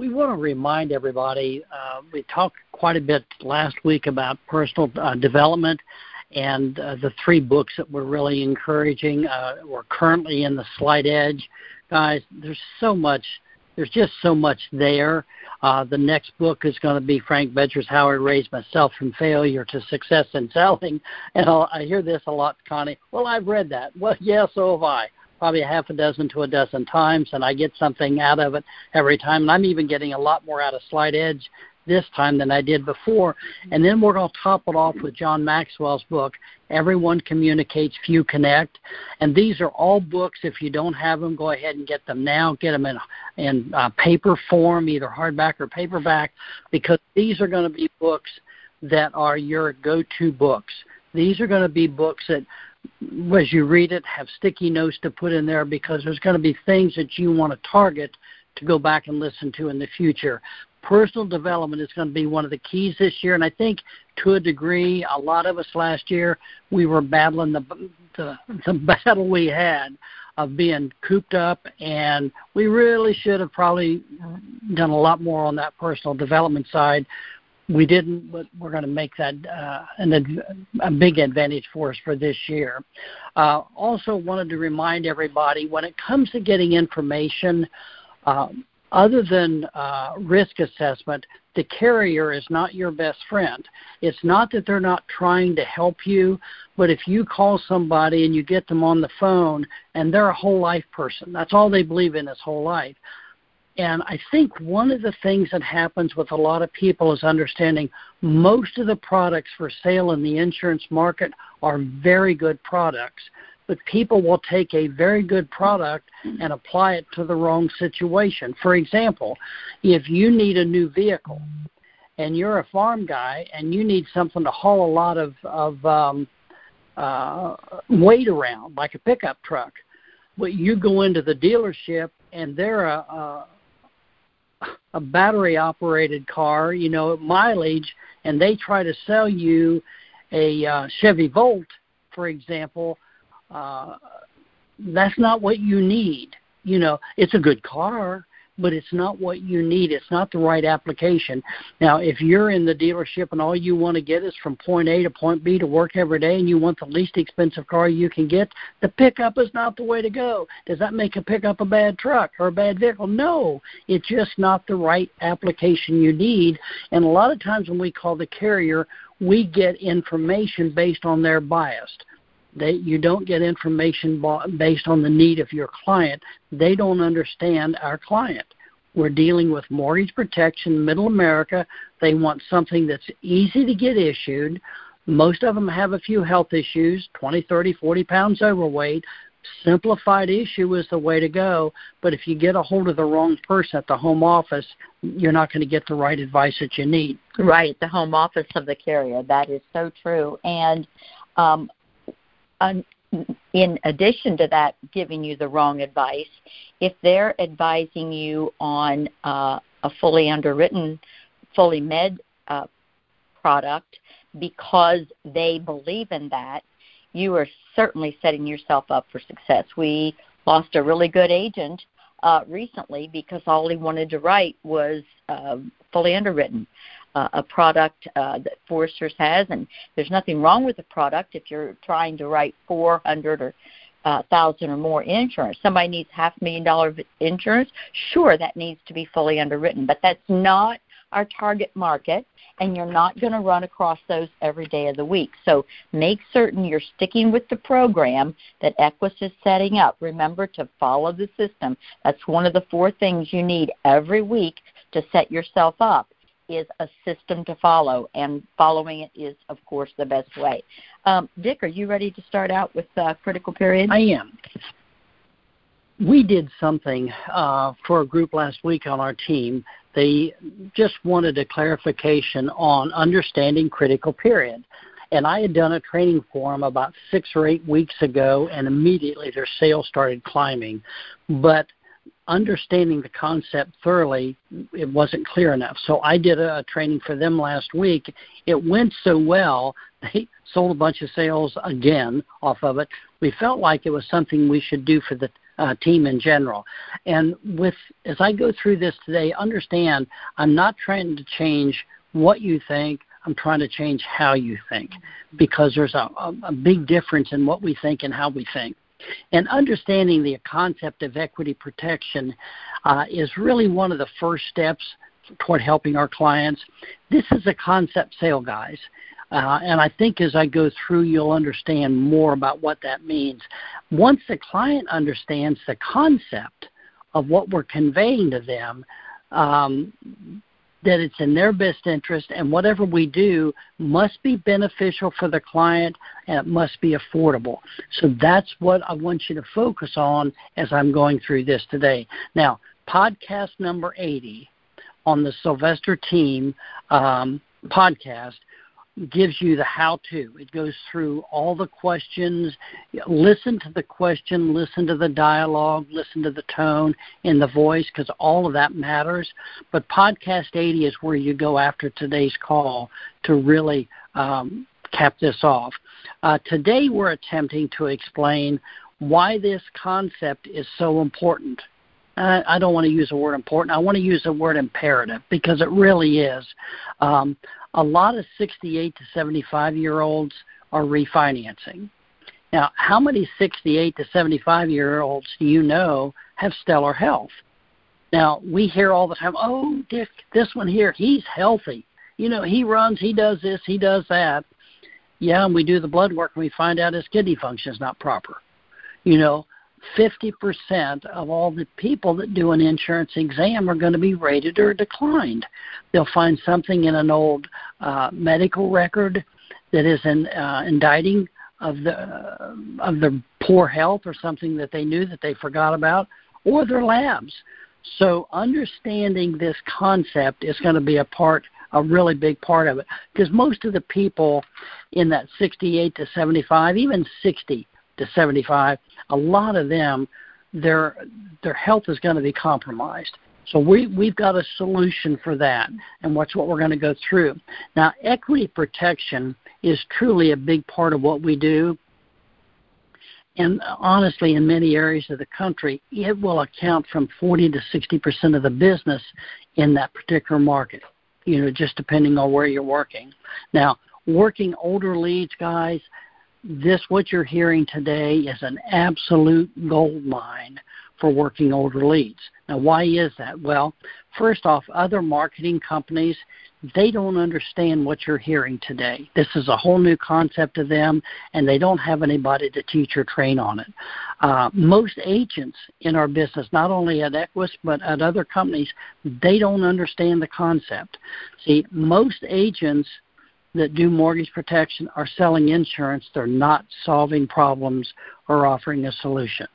we want to remind everybody. Uh, we talked quite a bit last week about personal uh, development and uh, the three books that we're really encouraging. Uh, we're currently in the Slight Edge, guys. There's so much. There's just so much there. Uh, the next book is going to be Frank Bettger's How I Raised Myself from Failure to Success in Selling. And I'll, I hear this a lot, Connie. Well, I've read that. Well, yeah, so have I. Probably a half a dozen to a dozen times, and I get something out of it every time. And I'm even getting a lot more out of Slight Edge this time than I did before. And then we're going to top it off with John Maxwell's book, Everyone Communicates, Few Connect. And these are all books. If you don't have them, go ahead and get them now. Get them in in uh, paper form, either hardback or paperback, because these are going to be books that are your go-to books. These are going to be books that as you read it, have sticky notes to put in there because there's going to be things that you want to target to go back and listen to in the future personal development is going to be one of the keys this year. And I think to a degree, a lot of us last year, we were battling the, the, the battle we had of being cooped up, and we really should have probably done a lot more on that personal development side. We didn't, but we're going to make that uh, an, a big advantage for us for this year. Uh, also, wanted to remind everybody when it comes to getting information, um, other than uh, risk assessment, the carrier is not your best friend. It's not that they're not trying to help you, but if you call somebody and you get them on the phone and they're a whole life person, that's all they believe in is whole life. And I think one of the things that happens with a lot of people is understanding most of the products for sale in the insurance market are very good products but people will take a very good product and apply it to the wrong situation. For example, if you need a new vehicle and you're a farm guy and you need something to haul a lot of, of um, uh, weight around, like a pickup truck, but you go into the dealership and they're a, a a battery operated car, you know, mileage, and they try to sell you a uh, Chevy Volt, for example, uh, that's not what you need. You know, it's a good car, but it's not what you need. It's not the right application. Now, if you're in the dealership and all you want to get is from point A to point B to work every day and you want the least expensive car you can get, the pickup is not the way to go. Does that make a pickup a bad truck or a bad vehicle? No, it's just not the right application you need. And a lot of times when we call the carrier, we get information based on their bias. You don't get information based on the need of your client. They don't understand our client. We're dealing with mortgage protection, middle America. They want something that's easy to get issued. Most of them have a few health issues 20, 30, 40 pounds overweight. Simplified issue is the way to go. But if you get a hold of the wrong person at the home office, you're not going to get the right advice that you need. Right, the home office of the carrier. That is so true. And um, in addition to that, giving you the wrong advice, if they're advising you on uh, a fully underwritten, fully med uh, product because they believe in that, you are certainly setting yourself up for success. We lost a really good agent uh, recently because all he wanted to write was uh, fully underwritten uh, a product uh, that Foresters has, and there's nothing wrong with the product if you're trying to write 400 or uh, thousand or more insurance. Somebody needs half a million dollar insurance. Sure, that needs to be fully underwritten, but that's not our target market, and you're not going to run across those every day of the week. So make certain you're sticking with the program that Equis is setting up. Remember to follow the system. That's one of the four things you need every week to set yourself up is a system to follow, and following it is, of course, the best way. Um, Dick, are you ready to start out with uh, critical period? I am. We did something uh, for a group last week on our team. They just wanted a clarification on understanding critical period. And I had done a training for them about six or eight weeks ago, and immediately their sales started climbing. But understanding the concept thoroughly, it wasn't clear enough. So I did a, training for them last week. It went so well, they sold a bunch of sales again off of it. We felt like it was something we should do for the uh, team in general. And with as I go through this today, understand I'm not trying to change what you think. I'm trying to change how you think because there's a, a, a big difference in what we think and how we think. And understanding the concept of equity protection uh, is really one of the first steps toward helping our clients. This is a concept sale, guys. Uh, and I think as I go through, you'll understand more about what that means. Once the client understands the concept of what we're conveying to them, um, that it's in their best interest, and whatever we do must be beneficial for the client and it must be affordable. So that's what I want you to focus on as I'm going through this today. Now, podcast number 80 on the Sylvester Team um, podcast gives you the how to. It goes through all the questions. Listen to the question, listen to the dialogue, listen to the tone in the voice because all of that matters. But podcast 80 is where you go after today's call to really um, cap this off. Uh, today we're attempting to explain why this concept is so important. I I don't want to use the word important. I want to use the word imperative because it really is. Um, a lot of 68 to 75 year olds are refinancing. Now, how many 68 to 75 year olds do you know have stellar health? Now, we hear all the time, oh, Dick, this one here, he's healthy. You know, he runs, he does this, he does that. Yeah, and we do the blood work and we find out his kidney function is not proper. You know, 50% of all the people that do an insurance exam are going to be rated or declined. They'll find something in an old uh, medical record that is an, uh, indicting of the uh, of their poor health or something that they knew that they forgot about, or their labs. So understanding this concept is going to be a part, a really big part of it, because most of the people in that 68 to 75, even 60 to 75, a lot of them their their health is going to be compromised. So we we've got a solution for that, and what's what we're going to go through. Now, equity protection is truly a big part of what we do. And honestly, in many areas of the country, it will account from 40 to 60 percent of the business in that particular market. You know, just depending on where you're working. Now, working older leads, guys, this what you're hearing today is an absolute gold mine for working older leads. Now, why is that? Well, first off, other marketing companies they don't understand what you're hearing today. This is a whole new concept to them, and they don't have anybody to teach or train on it. Uh, most agents in our business, not only at Equis but at other companies, they don't understand the concept. See, most agents that do mortgage protection are selling insurance. They're not solving problems or offering a solution.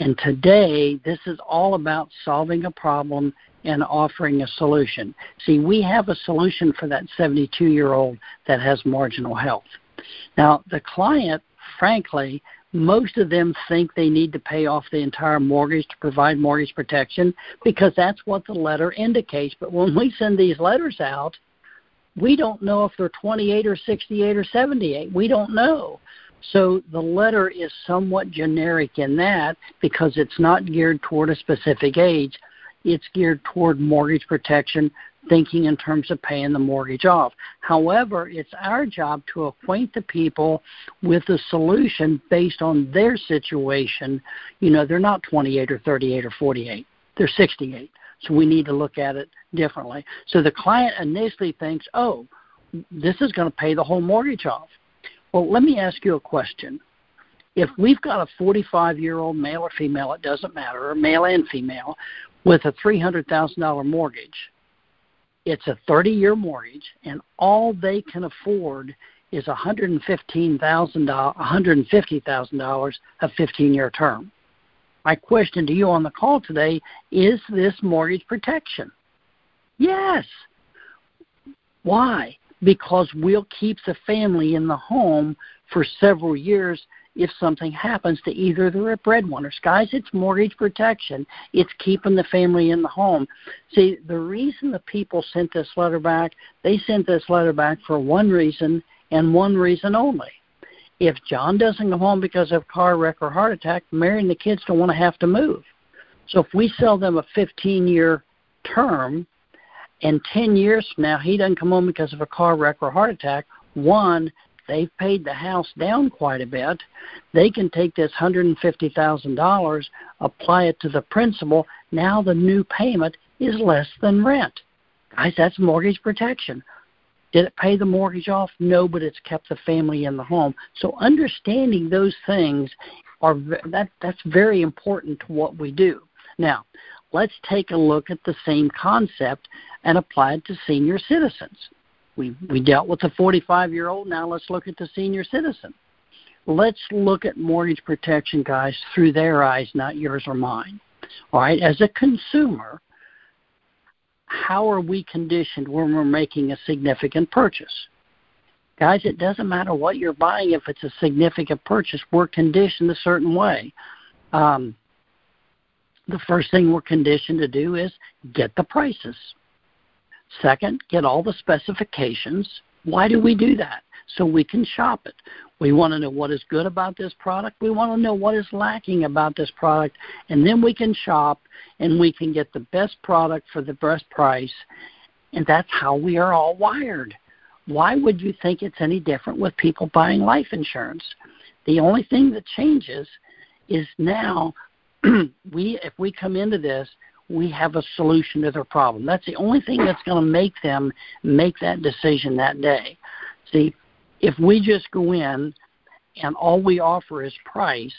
And today, this is all about solving a problem and offering a solution. See, we have a solution for that 72 year old that has marginal health. Now, the client, frankly, most of them think they need to pay off the entire mortgage to provide mortgage protection because that's what the letter indicates. But when we send these letters out, we don't know if they're 28 or 68 or 78. We don't know. So the letter is somewhat generic in that because it's not geared toward a specific age. It's geared toward mortgage protection, thinking in terms of paying the mortgage off. However, it's our job to acquaint the people with the solution based on their situation. You know, they're not 28 or 38 or 48, they're 68. So we need to look at it differently. So the client initially thinks, oh, this is going to pay the whole mortgage off. Well, let me ask you a question. If we've got a 45 year old male or female, it doesn't matter, or male and female, with a $300,000 mortgage, it's a 30 year mortgage, and all they can afford is $115,000, $150,000 a 15 year term. My question to you on the call today is this mortgage protection? Yes. Why? Because we'll keep the family in the home for several years if something happens to either the breadwinners. Guys, it's mortgage protection. It's keeping the family in the home. See, the reason the people sent this letter back, they sent this letter back for one reason and one reason only. If John doesn't come home because of car wreck or heart attack, Mary and the kids don't want to have to move. So if we sell them a 15 year term and 10 years from now he doesn't come home because of a car wreck or heart attack, one, they've paid the house down quite a bit. They can take this $150,000, apply it to the principal. Now the new payment is less than rent. Guys, that's mortgage protection. Did it pay the mortgage off? No, but it's kept the family in the home. So understanding those things are that that's very important to what we do. Now, let's take a look at the same concept and apply it to senior citizens. We we dealt with the 45-year-old. Now let's look at the senior citizen. Let's look at mortgage protection, guys, through their eyes, not yours or mine. All right, as a consumer, how are we conditioned when we're making a significant purchase? Guys, it doesn't matter what you're buying if it's a significant purchase. We're conditioned a certain way. Um, the first thing we're conditioned to do is get the prices. Second, get all the specifications. Why do we do that? So we can shop it. We want to know what is good about this product. We want to know what is lacking about this product. And then we can shop and we can get the best product for the best price. And that's how we are all wired. Why would you think it's any different with people buying life insurance? The only thing that changes is now we if we come into this we have a solution to their problem. That's the only thing that's going to make them make that decision that day. See, if we just go in and all we offer is price,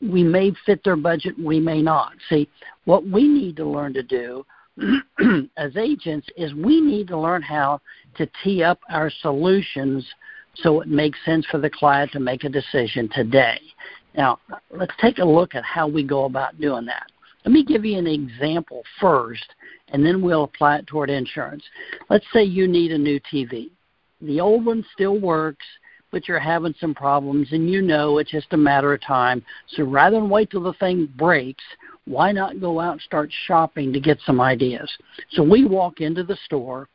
we may fit their budget, we may not. See, what we need to learn to do as agents is we need to learn how to tee up our solutions so it makes sense for the client to make a decision today. Now, let's take a look at how we go about doing that. Let me give you an example first, and then we'll apply it toward insurance. Let's say you need a new TV. The old one still works, but you're having some problems, and you know it's just a matter of time. So rather than wait till the thing breaks, why not go out and start shopping to get some ideas? So we walk into the store,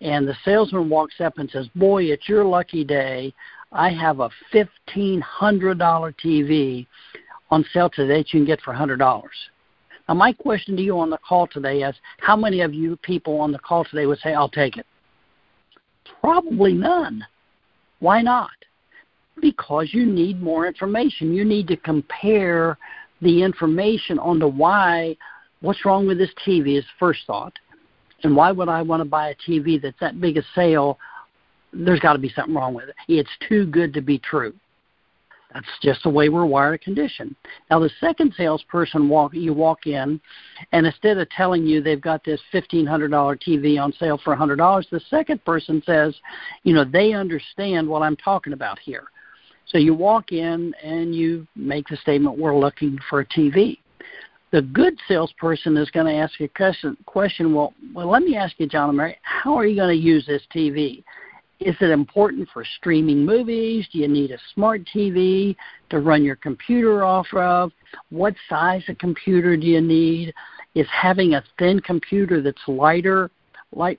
and the salesman walks up and says, Boy, it's your lucky day. I have a $1,500 TV on sale today that you can get for $100. Now, my question to you on the call today is how many of you people on the call today would say, I'll take it? Probably none. Why not? Because you need more information. You need to compare the information on the why, what's wrong with this TV is first thought. And why would I want to buy a TV that's that big a sale? There's got to be something wrong with it. It's too good to be true. That's just the way we're wired conditioned. Now, the second salesperson walk you walk in, and instead of telling you they've got this fifteen hundred dollar TV on sale for a hundred dollars, the second person says, you know, they understand what I'm talking about here. So you walk in and you make the statement, "We're looking for a TV." The good salesperson is going to ask a question. Question. Well, well, let me ask you, John and Mary, how are you going to use this TV? Is it important for streaming movies? Do you need a smart TV to run your computer off of? What size of computer do you need? Is having a thin computer that's lighter? Like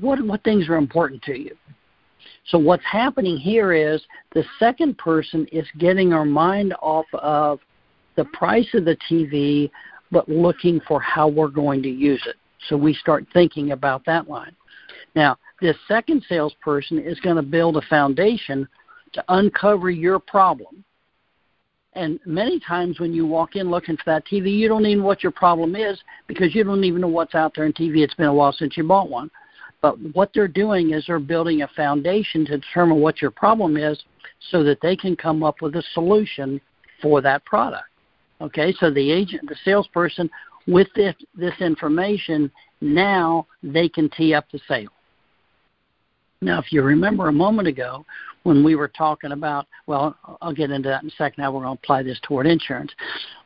what what things are important to you? So what's happening here is the second person is getting our mind off of the price of the TV, but looking for how we're going to use it. So we start thinking about that line. Now, this second salesperson is going to build a foundation to uncover your problem. And many times when you walk in looking for that TV, you don't even know what your problem is because you don't even know what's out there in TV. It's been a while since you bought one. But what they're doing is they're building a foundation to determine what your problem is so that they can come up with a solution for that product. Okay, so the agent, the salesperson, with this, this information, now they can tee up the sale. Now, if you remember a moment ago when we were talking about, well, I'll get into that in a second, how we're going to apply this toward insurance.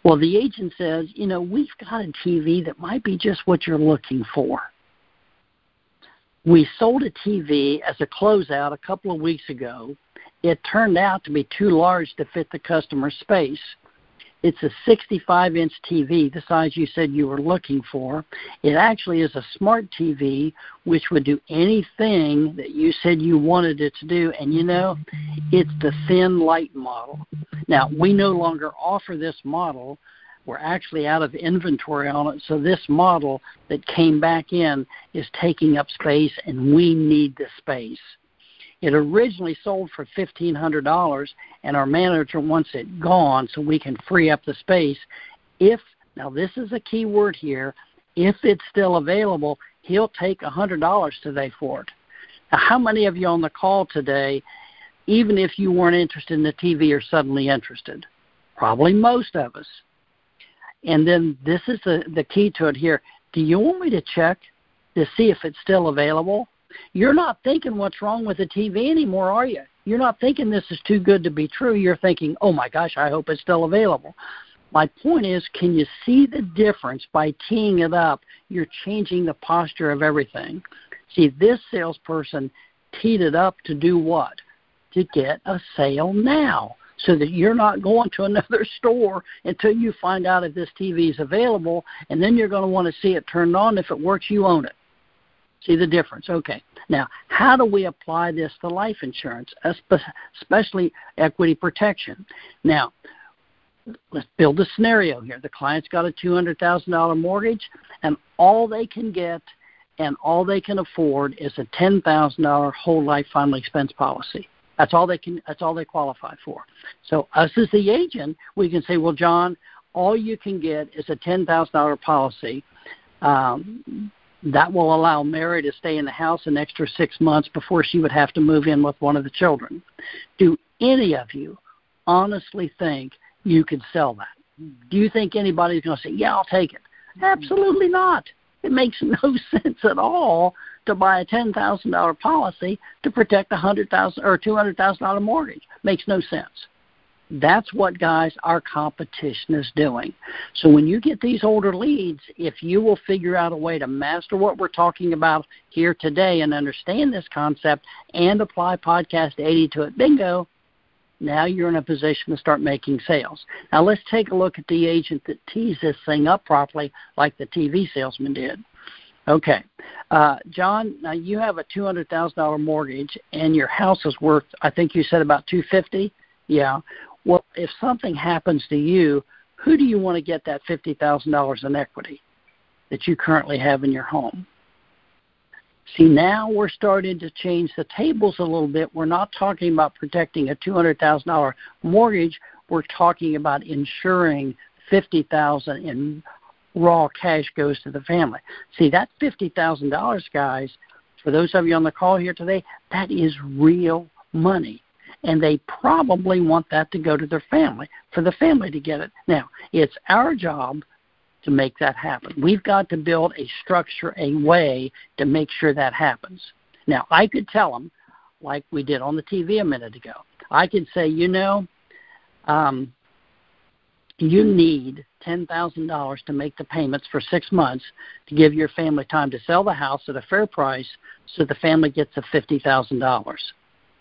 Well, the agent says, you know, we've got a TV that might be just what you're looking for. We sold a TV as a closeout a couple of weeks ago. It turned out to be too large to fit the customer's space. It's a 65 inch TV, the size you said you were looking for. It actually is a smart TV, which would do anything that you said you wanted it to do. And you know, it's the thin light model. Now, we no longer offer this model. We're actually out of inventory on it. So, this model that came back in is taking up space, and we need the space. It originally sold for $1,500, and our manager wants it gone so we can free up the space. If, now this is a key word here, if it's still available, he'll take a $100 today for it. Now, how many of you on the call today, even if you weren't interested in the TV, are suddenly interested? Probably most of us. And then this is the, the key to it here. Do you want me to check to see if it's still available? You're not thinking what's wrong with the TV anymore, are you? You're not thinking this is too good to be true. You're thinking, oh my gosh, I hope it's still available. My point is, can you see the difference by teeing it up? You're changing the posture of everything. See, this salesperson teed it up to do what? To get a sale now so that you're not going to another store until you find out if this TV is available, and then you're going to want to see it turned on. If it works, you own it. See the difference? Okay. Now, how do we apply this to life insurance, especially equity protection? Now, let's build a scenario here. The client's got a $200,000 mortgage, and all they can get and all they can afford is a $10,000 whole life final expense policy. That's all they can. That's all they qualify for. So us as the agent, we can say, well, John, all you can get is a ten thousand dollar policy. Um, that will allow Mary to stay in the house an extra six months before she would have to move in with one of the children. Do any of you honestly think you could sell that? Hmm. Do you think anybody's going to say, yeah, I'll take it? Hmm. Absolutely not. It makes no sense at all to buy a ten thousand dollar policy to protect a hundred thousand or two hundred thousand dollar mortgage. Makes no sense. That's what, guys, our competition is doing. So when you get these older leads, if you will figure out a way to master what we're talking about here today and understand this concept and apply Podcast 80 to it, bingo, now you're in a position to start making sales. Now let's take a look at the agent that tees this thing up properly like the TV salesman did. Okay. Uh, John, now you have a $200,000 mortgage and your house is worth, I think you said about 250 yeah. Well, if something happens to you, who do you want to get that $50,000 in equity that you currently have in your home? See, now we're starting to change the tables a little bit. We're not talking about protecting a $200,000 mortgage. We're talking about ensuring 50000 in raw cash goes to the family. See, that $50,000, guys, for those of you on the call here today, that is real money and they probably want that to go to their family for the family to get it. Now, it's our job to make that happen. We've got to build a structure, a way to make sure that happens. Now, I could tell them, like we did on the TV a minute ago, I could say, you know, um, you need $10,000 to make the payments for six months to give your family time to sell the house at a fair price so the family gets the $50,000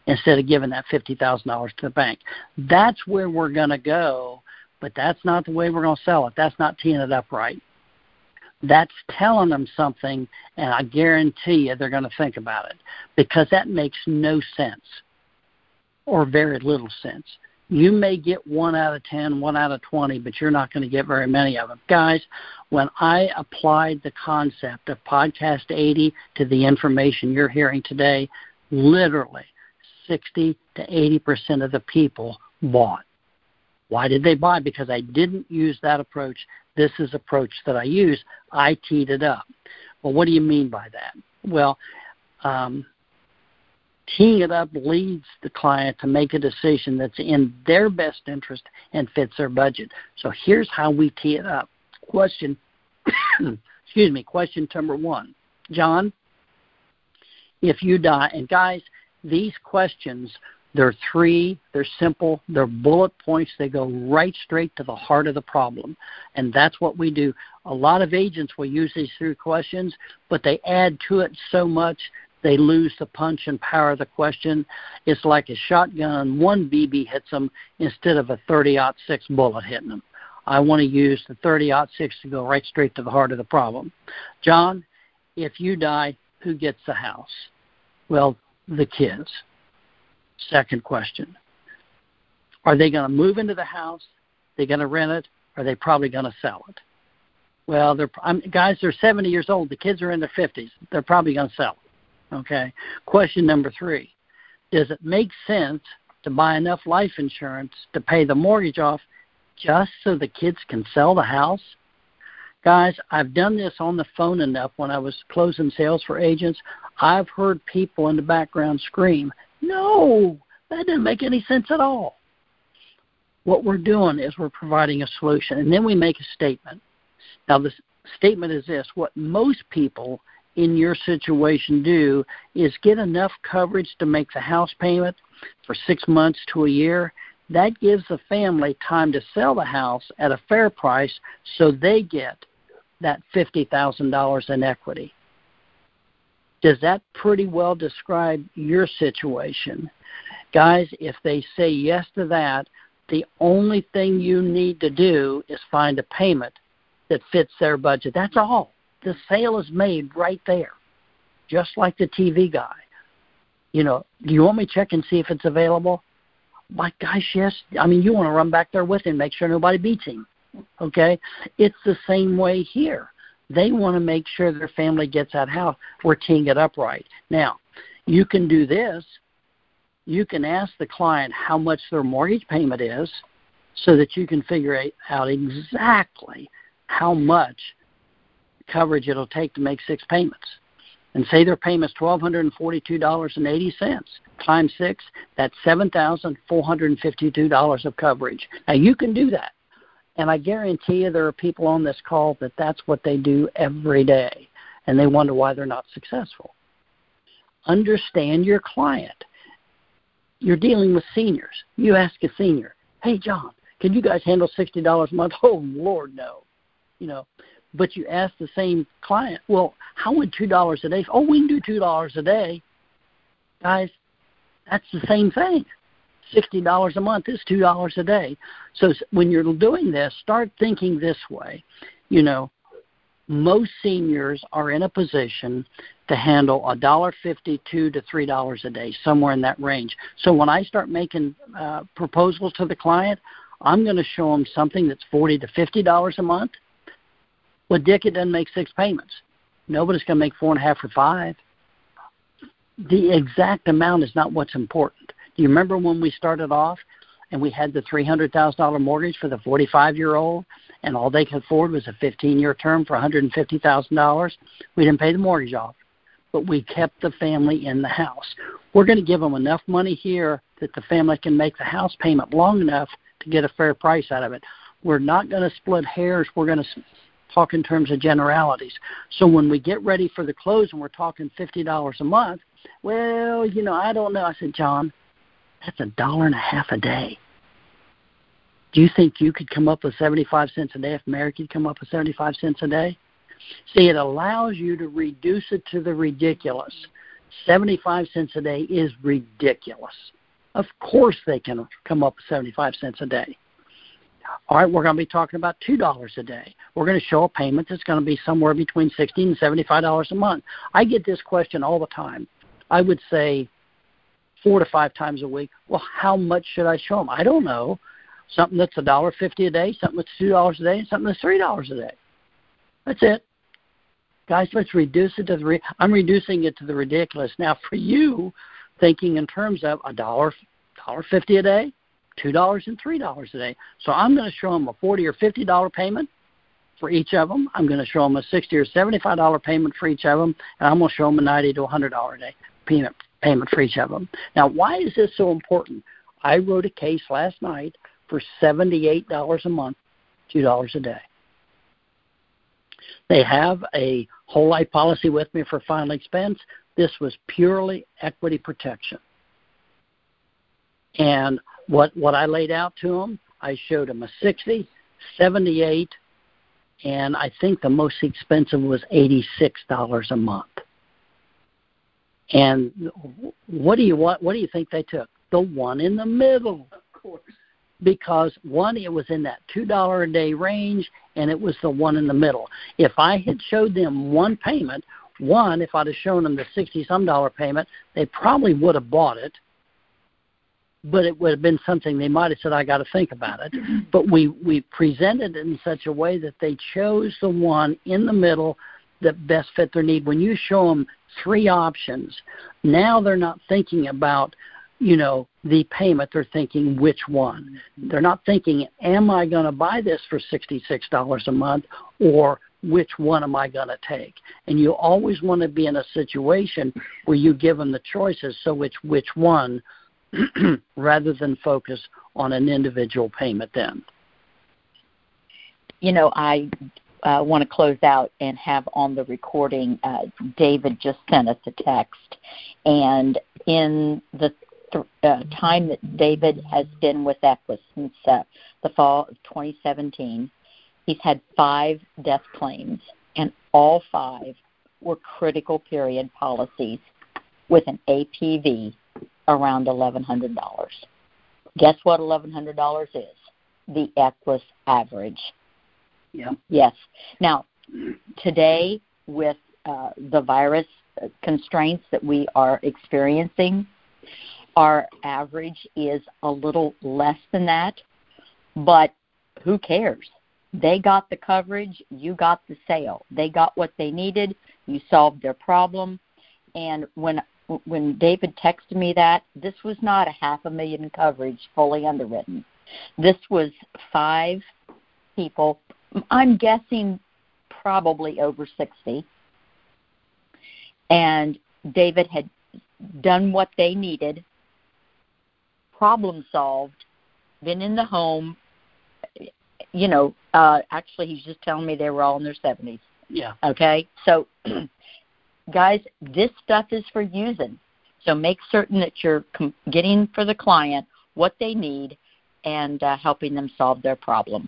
instead of giving that $50,000 to the bank. That's where we're going to go, but that's not the way we're going to sell it. That's not teeing it up right. That's telling them something, and I guarantee you they're going to think about it because that makes no sense or very little sense. You may get one out of ten, one out of 20, but you're not going to get very many of them. Guys, when I applied the concept of Podcast 80 to the information you're hearing today, literally, 60 to 80 percent of the people bought. Why did they buy? Because I didn't use that approach. This is approach that I use. I teed it up. Well, what do you mean by that? Well, um, teeing it up leads the client to make a decision that's in their best interest and fits their budget. So here's how we tee it up. Question, excuse me, question number one. John, if you die, and guys, these questions, they're three, they're simple, they're bullet points, they go right straight to the heart of the problem. And that's what we do. A lot of agents will use these three questions, but they add to it so much they lose the punch and power of the question. It's like a shotgun, one BB hits them instead of a 30 six bullet hitting them. I want to use the 30 six to go right straight to the heart of the problem. John, if you die, who gets the house? Well, the kids. Second question Are they going to move into the house? Are they going to rent it? Are they probably going to sell it? Well, they're I'm, guys. They're 70 years old. The kids are in their 50s. They're probably going to sell it. Okay. Question number three: Does it make sense to buy enough life insurance to pay the mortgage off just so the kids can sell the house? Guys, I've done this on the phone enough when I was closing sales for agents. I've heard people in the background scream, No, that didn't make any sense at all. What we're doing is we're providing a solution, and then we make a statement. Now, the statement is this what most people in your situation do is get enough coverage to make the house payment for six months to a year. That gives the family time to sell the house at a fair price so they get that $50,000 in equity. Does that pretty well describe your situation? Guys, if they say yes to that, the only thing you need to do is find a payment that fits their budget. That's all. The sale is made right there, just like the TV guy. You know, do you want me to check and see if it's available? My gosh, yes. I mean, you want to run back there with him, make sure nobody beats him. Okay? It's the same way here. They want to make sure their family gets that house. We're teeing it up right. Now, you can do this. You can ask the client how much their mortgage payment is so that you can figure out exactly how much coverage it'll take to make six payments. And say their payment's twelve hundred and forty-two dollars and eighty cents times six, that's seven thousand four hundred and fifty-two dollars of coverage. Now you can do that, and I guarantee you there are people on this call that that's what they do every day, and they wonder why they're not successful. Understand your client. You're dealing with seniors. You ask a senior, "Hey John, can you guys handle sixty dollars a month?" Oh Lord, no you know, but you ask the same client, well, how would two dollars a day? Oh, we can do two dollars a day, guys. That's the same thing. Sixty dollars a month is two dollars a day. So when you're doing this, start thinking this way. You know, most seniors are in a position to handle a dollar fifty-two to three dollars a day, somewhere in that range. So when I start making uh, proposals to the client, I'm going to show them something that's forty to fifty dollars a month well, Dick, it doesn't make six payments. Nobody's going to make four and a half or five. The exact amount is not what's important. You remember when we started off and we had the $300,000 mortgage for the 45 year old and all they could afford was a 15 year term for $150,000? We didn't pay the mortgage off, but we kept the family in the house. We're going to give them enough money here that the family can make the house payment long enough to get a fair price out of it. We're not going to split hairs. We're going to talk in terms of generalities. So when we get ready for the close and we're talking fifty dollars a month, well, you know, I don't know. I said, John, that's a dollar and a half a day. Do you think you could come up with seventy five cents a day if Mary could come up with seventy five cents a day? See, it allows you to reduce it to the ridiculous. 75 cents a day is ridiculous. Of course they can come up with 75 cents a day. All right, we're going to be talking about two dollars a day. We're going to show a payment that's going to be somewhere between sixty and seventy-five dollars a month. I get this question all the time. I would say four to five times a week. Well, how much should I show them? I don't know. Something that's a dollar fifty a day, something that's two dollars a day, and something that's three dollars a day. That's it, guys. Let's reduce it to the. Re- I'm reducing it to the ridiculous. Now, for you, thinking in terms of a dollar, dollar fifty a day, two dollars and three dollars a day. So I'm going to show them a forty or fifty dollar payment for each of them. I'm going to show them a sixty or seventy five dollar payment for each of them, and I'm going to show them a ninety to a hundred dollar a day payment payment for each of them. Now, why is this so important? I wrote a case last night for seventy eight dollars a month, two dollars a day. They have a whole life policy with me for final expense. This was purely equity protection. And what what I laid out to them, I showed them a 60, 78, and I think the most expensive was $86 a month. And what do you want? What do you think they took? The one in the middle. Of course. because one, it was in that two dollar a day range, and it was the one in the middle. If I had showed them one payment, one, if I'd have shown them the sixty some dollar payment, they probably would have bought it. But it would have been something they might have said, "I got to think about it." But we we presented it in such a way that they chose the one in the middle that best fit their need. When you show them three options, now they're not thinking about you know the payment. They're thinking which one. They're not thinking am i going to buy this for $66 a month or which one am i going to take? And you always want to be in a situation where you give them the choices so which which one rather than focus on an individual payment then. You know i uh, want to close out and have on the recording, uh, David just sent us a text. And in the th- uh, time that David has been with Equis since uh, the fall of 2017, he's had five death claims, and all five were critical period policies with an APV around $1,100. Guess what $1,100 is? The Equis average. Yeah. Yes. Now, today, with uh, the virus constraints that we are experiencing, our average is a little less than that, but who cares? They got the coverage, you got the sale. They got what they needed, you solved their problem. And when when David texted me that, this was not a half a million coverage fully underwritten. This was five people, I'm guessing probably over 60. And David had done what they needed problem solved, been in the home. You know, uh, actually, he's just telling me they were all in their 70s. Yeah. Okay. So, guys, this stuff is for using. So make certain that you're getting for the client what they need and uh, helping them solve their problem.